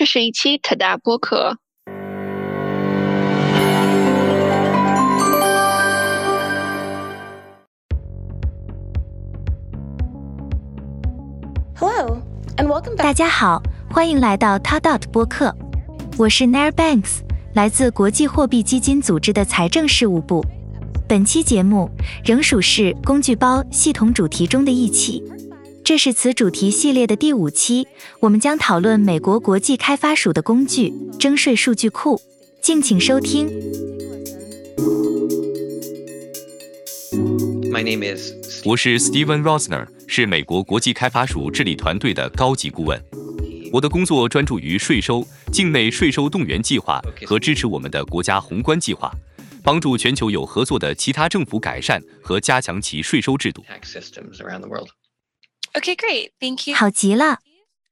这是一期特大播客。Hello and welcome 大.家好，欢迎来到 t a Dot 播客，我是 Nair Banks，来自国际货币基金组织的财政事务部。本期节目仍属是工具包系统主题中的一期，这是此主题系列的第五期，我们将讨论美国国际开发署的工具——征税数据库。敬请收听。My name is 我是 Steven Rosner，是美国国际开发署治理团队的高级顾问。我的工作专注于税收、境内税收动员计划和支持我们的国家宏观计划，帮助全球有合作的其他政府改善和加强其税收制度。Okay, great. Thank you. 好极了，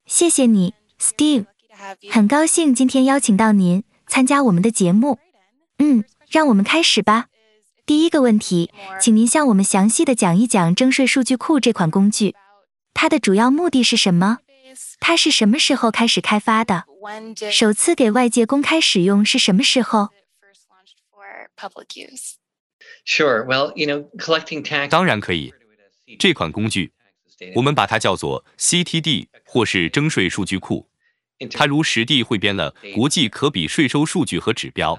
谢谢你，Steve。很高兴今天邀请到您参加我们的节目。嗯，让我们开始吧。第一个问题，请您向我们详细的讲一讲征税数据库这款工具，它的主要目的是什么？它是什么时候开始开发的？首次给外界公开使用是什么时候？first launched for public use? Sure. Well, you know, collecting tax. 当然可以，这款工具我们把它叫做 CTD 或是征税数据库，它如实地汇编了国际可比税收数据和指标。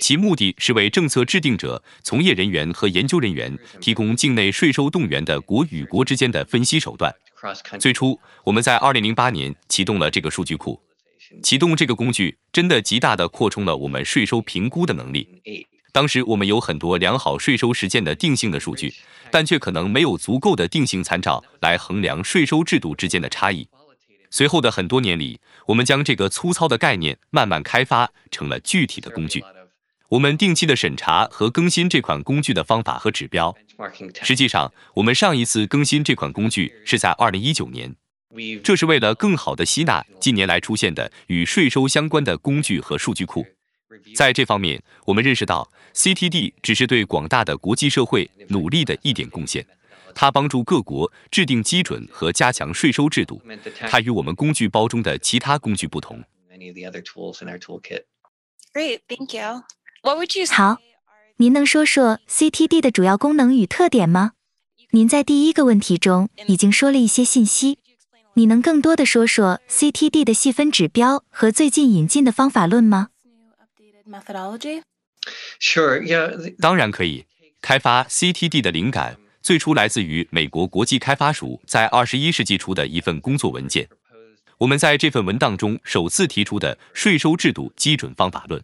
其目的是为政策制定者、从业人员和研究人员提供境内税收动员的国与国之间的分析手段。最初，我们在2008年启动了这个数据库。启动这个工具真的极大地扩充了我们税收评估的能力。当时我们有很多良好税收实践的定性的数据，但却可能没有足够的定性参照来衡量税收制度之间的差异。随后的很多年里，我们将这个粗糙的概念慢慢开发成了具体的工具。我们定期的审查和更新这款工具的方法和指标。实际上，我们上一次更新这款工具是在2019年，这是为了更好的吸纳近年来出现的与税收相关的工具和数据库。在这方面，我们认识到 CTD 只是对广大的国际社会努力的一点贡献。它帮助各国制定基准和加强税收制度。它与我们工具包中的其他工具不同。Many of the other tools in our toolkit. Great. Thank you. What would you 好您能说说 CTD 的主要功能与特点吗？您在第一个问题中已经说了一些信息，你能更多的说说 CTD 的细分指标和最近引进的方法论吗？new updated methodology? Sure. Yeah. the- 当然可以。开发 CTD 的灵感最初来自于美国国际开发署在二十一世纪初的一份工作文件。我们在这份文档中首次提出的税收制度基准方法论，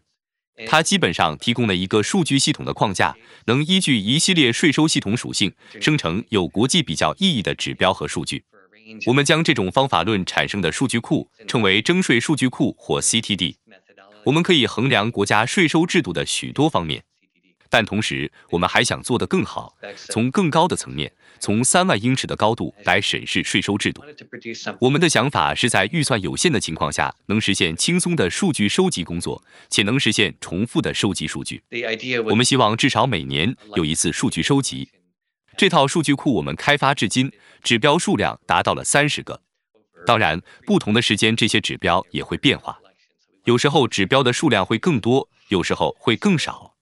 它基本上提供了一个数据系统的框架，能依据一系列税收系统属性生成有国际比较意义的指标和数据。我们将这种方法论产生的数据库称为征税数据库或 CTD。我们可以衡量国家税收制度的许多方面，但同时我们还想做得更好，从更高的层面，从三万英尺的高度来审视税收制度。我们的想法是在预算有限的情况下，能实现轻松的数据收集工作，且能实现重复的收集数据。我们希望至少每年有一次数据收集。这套数据库我们开发至今，指标数量达到了三十个。当然，不同的时间这些指标也会变化，有时候指标的数量会更多，有时候会更少。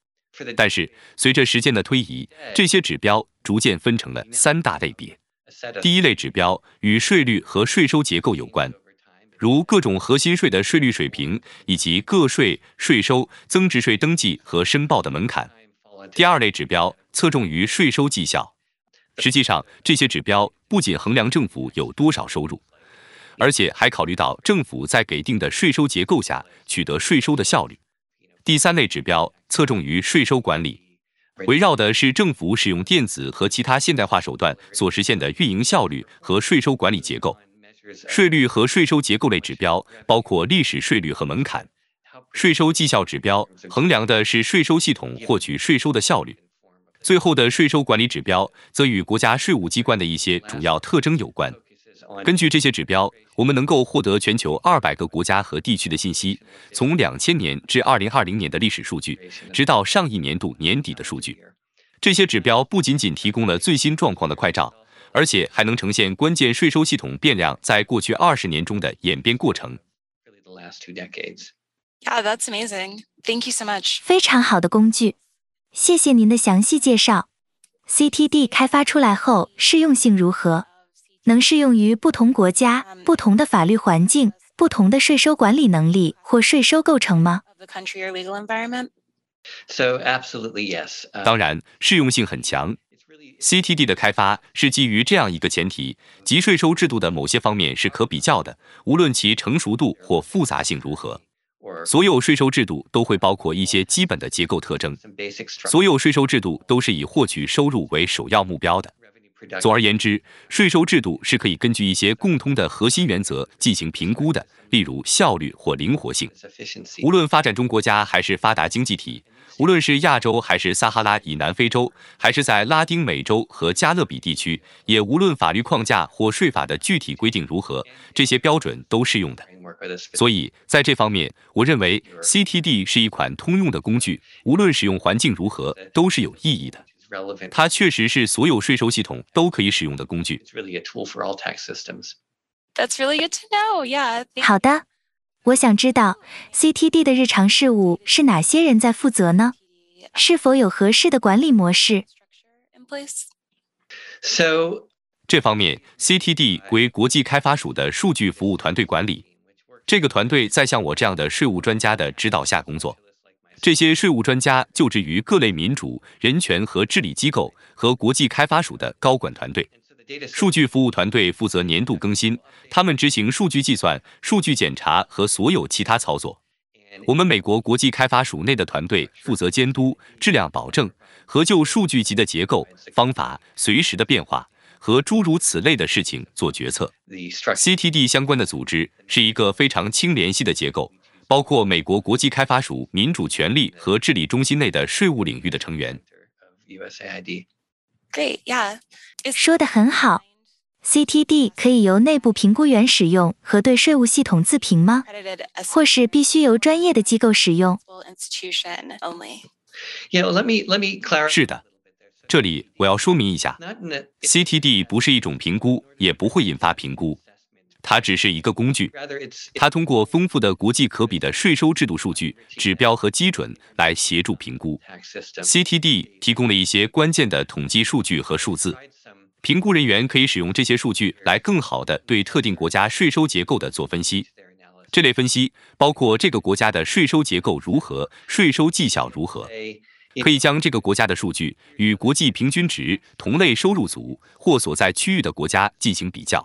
但是随着时间的推移，这些指标逐渐分成了三大类别。第一类指标与税率和税收结构有关，如各种核心税的税率水平，以及个税、税收、增值税登记和申报的门槛。第二类指标侧重于税收绩效。实际上，这些指标不仅衡量政府有多少收入，而且还考虑到政府在给定的税收结构下取得税收的效率。第三类指标侧重于税收管理，围绕的是政府使用电子和其他现代化手段所实现的运营效率和税收管理结构。税率和税收结构类指标包括历史税率和门槛。税收绩效指标衡量的是税收系统获取税收的效率。最后的税收管理指标则与国家税务机关的一些主要特征有关。根据这些指标，我们能够获得全球二百个国家和地区的信息，从两千年至二零二零年的历史数据，直到上一年度年底的数据。这些指标不仅仅提供了最新状况的快照，而且还能呈现关键税收系统变量在过去二十年中的演变过程。the last two decades. Yeah, that's amazing. Thank you so much. 非常好的工具，谢谢您的详细介绍。CTD 开发出来后适用性如何？能适用于不同国家、不同的法律环境、不同的税收管理能力或税收构成吗？The country or legal environment? So absolutely yes. Uh, 当然，适用性很强。CTD 的开发是基于这样一个前提，即税收制度的某些方面是可比较的，无论其成熟度或复杂性如何。所有税收制度都会包括一些基本的结构特征。所有税收制度都是以获取收入为首要目标的。总而言之，税收制度是可以根据一些共通的核心原则进行评估的，例如效率或灵活性。无论发展中国家还是发达经济体，无论是亚洲还是撒哈拉以南非洲，还是在拉丁美洲和加勒比地区，也无论法律框架或税法的具体规定如何，这些标准都适用的。所以在这方面，我认为 CTD 是一款通用的工具，无论使用环境如何，都是有意义的。它确实是所有税收系统都可以使用的工具。That's really good to know, yeah. 好的，我想知道 CTD 的日常事务是哪些人在负责呢？是否有合适的管理模式？So 这方面 CTD 归国际开发署的数据服务团队管理，这个团队在像我这样的税务专家的指导下工作。这些税务专家就职于各类民主、人权和治理机构和国际开发署的高管团队。数据服务团队负责年度更新，他们执行数据计算、数据检查和所有其他操作。我们美国国际开发署内的团队负责监督、质量保证和就数据集的结构、方法、随时的变化和诸如此类的事情做决策。CTD 相关的组织是一个非常轻联系的结构，包括美国国际开发署民主权利和治理中心内的税务领域的成员。USAID. Great. Yeah. 说得很好。CTD 可以由内部评估员使用和对税务系统自评吗？或是必须由专业的机构使用？institution only. Yeah, well, let me let me clarify. 是的，这里我要说明一下 a,，CTD 不是一种评估，也不会引发评估，它只是一个工具。它通过丰富的国际可比的税收制度数据、指标和基准来协助评估。CTD 提供了一些关键的统计数据和数字，评估人员可以使用这些数据来更好地对特定国家税收结构的做分析。这类分析包括这个国家的税收结构如何、税收绩效如何可以将这个国家的数据与国际平均值、同类收入组或所在区域的国家进行比较。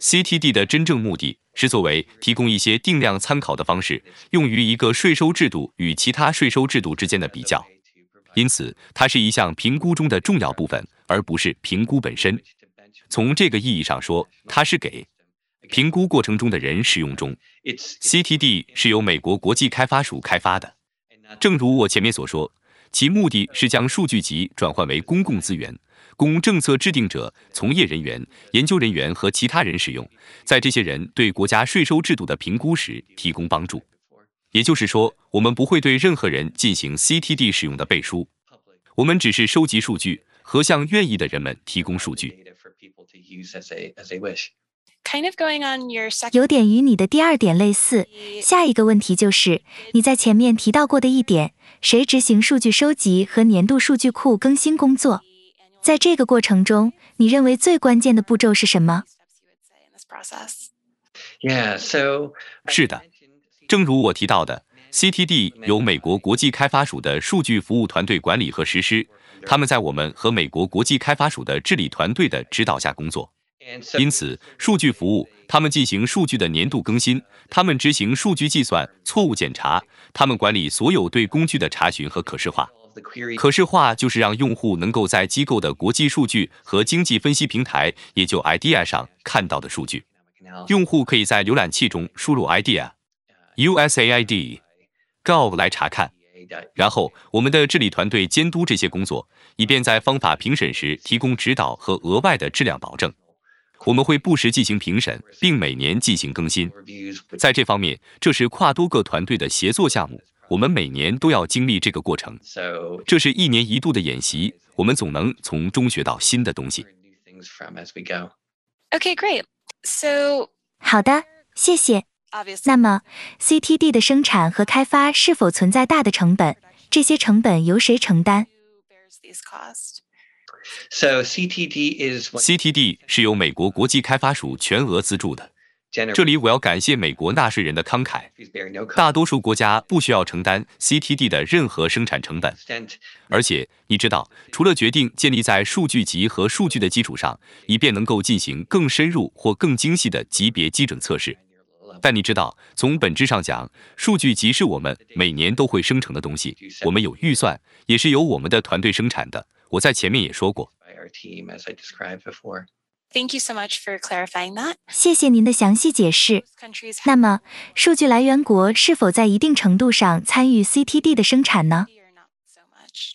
CTD 的真正目的是作为提供一些定量参考的方式，用于一个税收制度与其他税收制度之间的比较。因此，它是一项评估中的重要部分，而不是评估本身。从这个意义上说，它是给评估过程中的人使用中。CTD 是由美国国际开发署开发的，正如我前面所说，其目的是将数据集转换为公共资源，供政策制定者、从业人员、研究人员和其他人使用，在这些人对国家税收制度的评估时提供帮助。也就是说，我们不会对任何人进行 CTD 使用的背书，我们只是收集数据和向愿意的人们提供数据。Kind of going on your second. 有点与你的第二点类似。下一个问题就是你在前面提到过的一点：谁执行数据收集和年度数据库更新工作？在这个过程中，你认为最关键的步骤是什么? Yeah, so 是的，正如我提到的，CTD 由美国国际开发署的数据服务团队管理和实施，他们在我们和美国国际开发署的治理团队的指导下工作。因此，数据服务他们进行数据的年度更新，他们执行数据计算、错误检查，他们管理所有对工具的查询和可视化。可视化就是让用户能够在机构的国际数据和经济分析平台，也就 IDEA 上看到的数据。用户可以在浏览器中输入 IDEA、USAID、Gov 来查看。然后，我们的治理团队监督这些工作，以便在方法评审时提供指导和额外的质量保证。我们会不时进行评审，并每年进行更新。在这方面，这是跨多个团队的协作项目，我们每年都要经历这个过程。so 这是一年一度的演习，我们总能从中学到新的东西。things from as we go. Okay, great. So, 好的，谢谢。那么，CTD 的生产和开发是否存在大的成本？这些成本由谁承担？CTD is CTD 是由美国国际开发署全额资助的。这里我要感谢美国纳税人的慷慨。大多数国家不需要承担 CTD 的任何生产成本，而且你知道，除了决定建立在数据集和数据的基础上，以便能够进行更深入或更精细的级别基准测试。但你知道，从本质上讲，数据集是我们每年都会生成的东西，我们有预算，也是由我们的团队生产的。我在前面也说过。Thank you so much for clarifying that. 谢谢您的详细解释。那么，数据来源国是否在一定程度上参与 CTD 的生产呢？have not so much.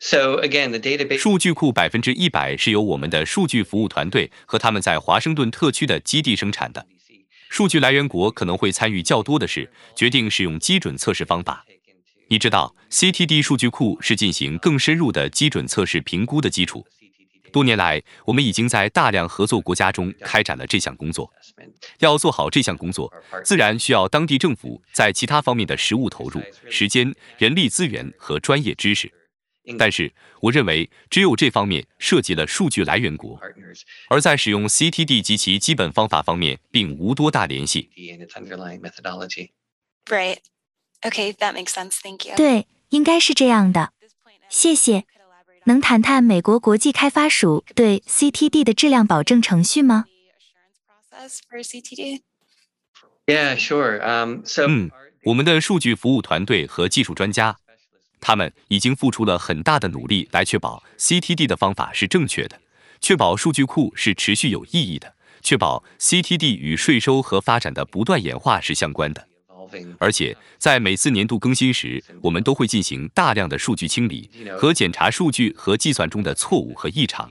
So again, the database 数据库百分之一百是由我们的数据服务团队和他们在华盛顿特区的基地生产的。数据来源国可能会参与较多的是决定使用基准测试方法。你知道，CTD 数据库是进行更深入的基准测试评估的基础。多年来，我们已经在大量合作国家中开展了这项工作。要做好这项工作，自然需要当地政府在其他方面的实务投入、时间、人力资源和专业知识。但是，我认为只有这方面涉及了数据来源国，而在使用 CTD 及其基本方法方面，并无多大联系。对，应该是这样的。谢谢。能谈谈美国国际开发署对 CTD 的质量保证程序吗？嗯，我们的数据服务团队和技术专家他们已经付出了很大的努力来确保 CTD 的方法是正确的，确保数据库是持续有意义的，确保 CTD 与税收和发展的不断演化是相关的。而且在每次年度更新时，我们都会进行大量的数据清理和检查数据和计算中的错误和异常。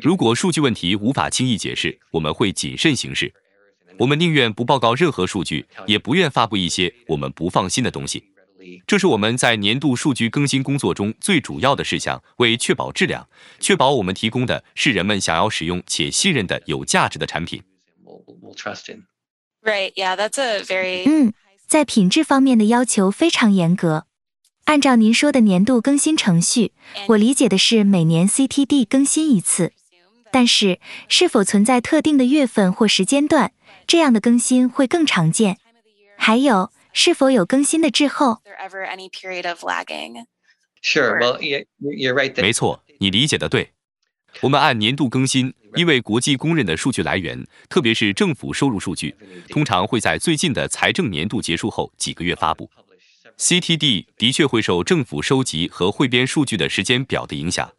如果数据问题无法轻易解释，我们会谨慎行事。我们宁愿不报告任何数据，也不愿发布一些我们不放心的东西。这是我们在年度数据更新工作中最主要的事项，为确保质量，确保我们提供的是人们想要使用且信任的有价值的产品。Right. Yeah, that's a very 嗯，在品质方面的要求非常严格。按照您说的年度更新程序，我理解的是每年 CTD 更新一次。但是，是否存在特定的月份或时间段，这样的更新会更常见？还有，是否有更新的滞后？there ever any period of lagging? Sure. Well, yeah, you're right. 没错，你理解的对。我们按年度更新，因为国际公认的数据来源，特别是政府收入数据，通常会在最近的财政年度结束后几个月发布。CTD 的确会受政府收集和汇编数据的时间表的影响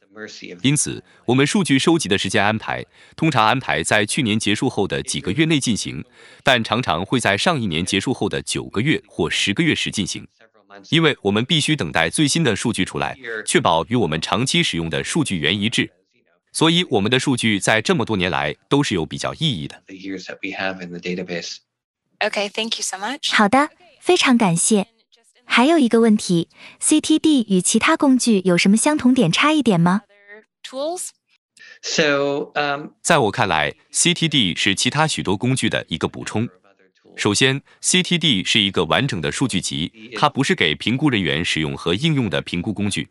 因此，我们数据收集的时间安排通常安排在去年结束后的几个月内进行，但常常会在上一年结束后的九个月或十个月时进行，因为我们必须等待最新的数据出来，确保与我们长期使用的数据源一致。所以，我们的数据在这么多年来都是有比较意义的。Okay, thank you so much. 好的，非常感谢。还有一个问题，CTD 与其他工具有什么相同点、差异点吗 tools? So, um, 在我看来，CTD 是其他许多工具的一个补充。首先，CTD 是一个完整的数据集，它不是给评估人员使用和应用的评估工具。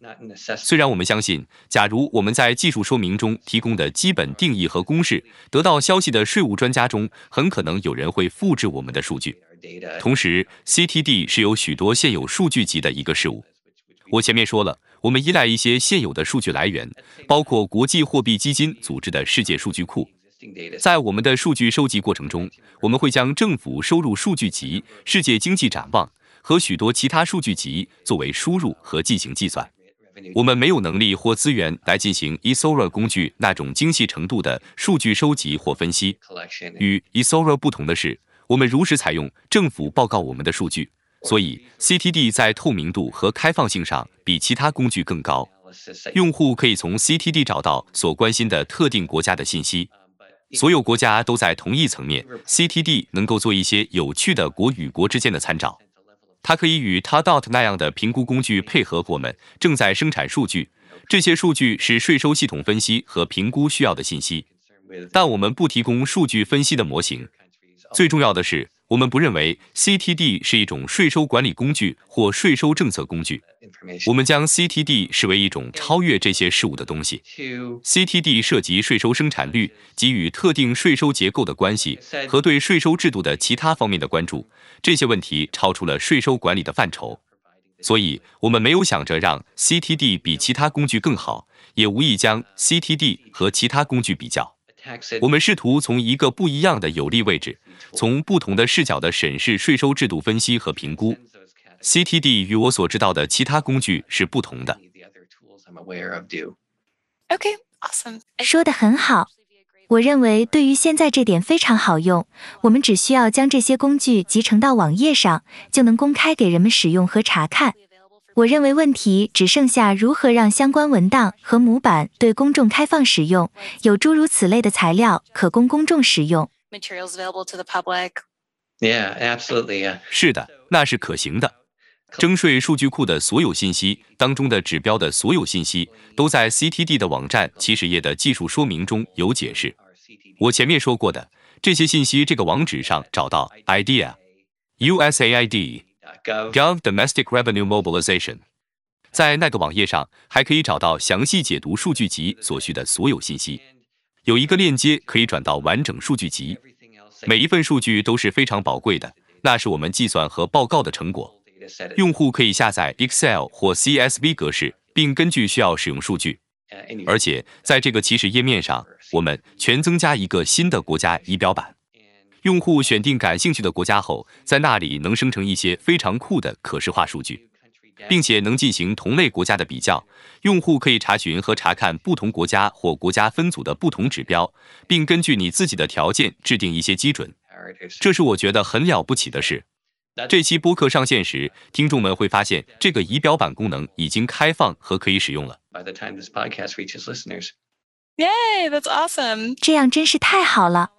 虽然我们相信，假如我们在技术说明中提供的基本定义和公式得到消息的税务专家中，很可能有人会复制我们的数据。同时，CTD 是有许多现有数据集的一个事物。我前面说了，我们依赖一些现有的数据来源，包括国际货币基金组织的世界数据库。在我们的数据收集过程中，我们会将政府收入数据集、世界经济展望和许多其他数据集作为输入和进行计算。我们没有能力或资源来进行 eSora 工具那种精细程度的数据收集或分析。与 eSora 不同的是，我们如实采用政府报告我们的数据，所以 CTD 在透明度和开放性上比其他工具更高。用户可以从 CTD 找到所关心的特定国家的信息。所有国家都在同一层面，CTD 能够做一些有趣的国与国之间的参照。它可以与 TADOT 那样的评估工具配合我们正在生产数据，这些数据是税收系统分析和评估需要的信息，但我们不提供数据分析的模型。最重要的是，我们不认为 CTD 是一种税收管理工具或税收政策工具。我们将 CTD 视为一种超越这些事物的东西。CTD 涉及税收生产率及与特定税收结构的关系和对税收制度的其他方面的关注。这些问题超出了税收管理的范畴，所以我们没有想着让 CTD 比其他工具更好，也无意将 CTD 和其他工具比较。我们试图从一个不一样的有利位置，从不同的视角的审视税收制度分析和评估。CTD 与我所知道的其他工具是不同的。Okay, awesome. 说的很好，我认为对于现在这点非常好用。我们只需要将这些工具集成到网页上，就能公开给人们使用和查看。我认为问题只剩下如何让相关文档和模板对公众开放使用，有诸如此类的材料可供公众使用。Materials available to the public. Yeah, absolutely. Yeah. 是的，那是可行的。征税数据库的所有信息当中的指标的所有信息，都在 CTD 的网站起始页的技术说明中有解释。我前面说过的这些信息，这个网址上找到 idea USAID Gov Domestic Revenue Mobilization，在那个网页上还可以找到详细解读数据集所需的所有信息。有一个链接可以转到完整数据集，每一份数据都是非常宝贵的，那是我们计算和报告的成果。用户可以下载 Excel 或 CSV 格式，并根据需要使用数据。而且在这个起始页面上，我们全增加一个新的国家仪表板。用户选定感兴趣的国家后，在那里能生成一些非常酷的可视化数据，并且能进行同类国家的比较。用户可以查询和查看不同国家或国家分组的不同指标，并根据你自己的条件制定一些基准。这是我觉得很了不起的事。这期播客上线时，听众们会发现这个仪表板功能已经开放和可以使用了。Yay, that's awesome. 这样真是太好了！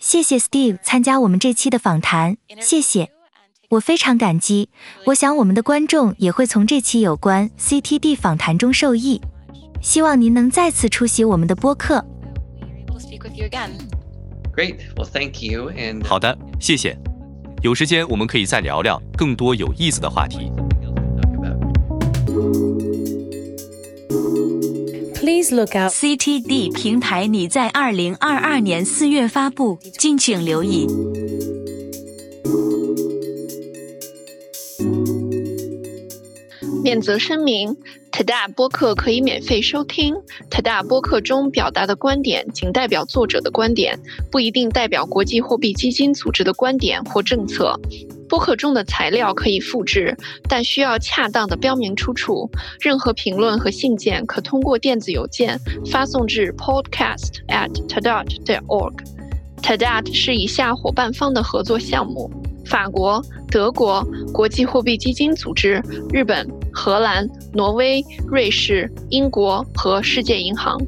谢谢 Steve 参加我们这期的访谈，谢谢，我非常感激。我想我们的观众也会从这期有关 CTD 访谈中受益。希望您能再次出席我们的播客。Great. Well, thank you. And 好的，谢谢。有时间我们可以再聊聊更多有意思的话题。Please look out. CTD 平台拟在二零二二年四月发布，敬请留意。免责声明：TDA 播客可以免费收听。TDA 播客中表达的观点仅代表作者的观点，不一定代表国际货币基金组织的观点或政策。播客中的材料可以复制，但需要恰当的标明出处。任何评论和信件可通过电子邮件发送至 podcast at tadat org。TDAT 是以下伙伴方的合作项目：法国、德国、国际货币基金组织、日本、荷兰、挪威、瑞士、英国和世界银行。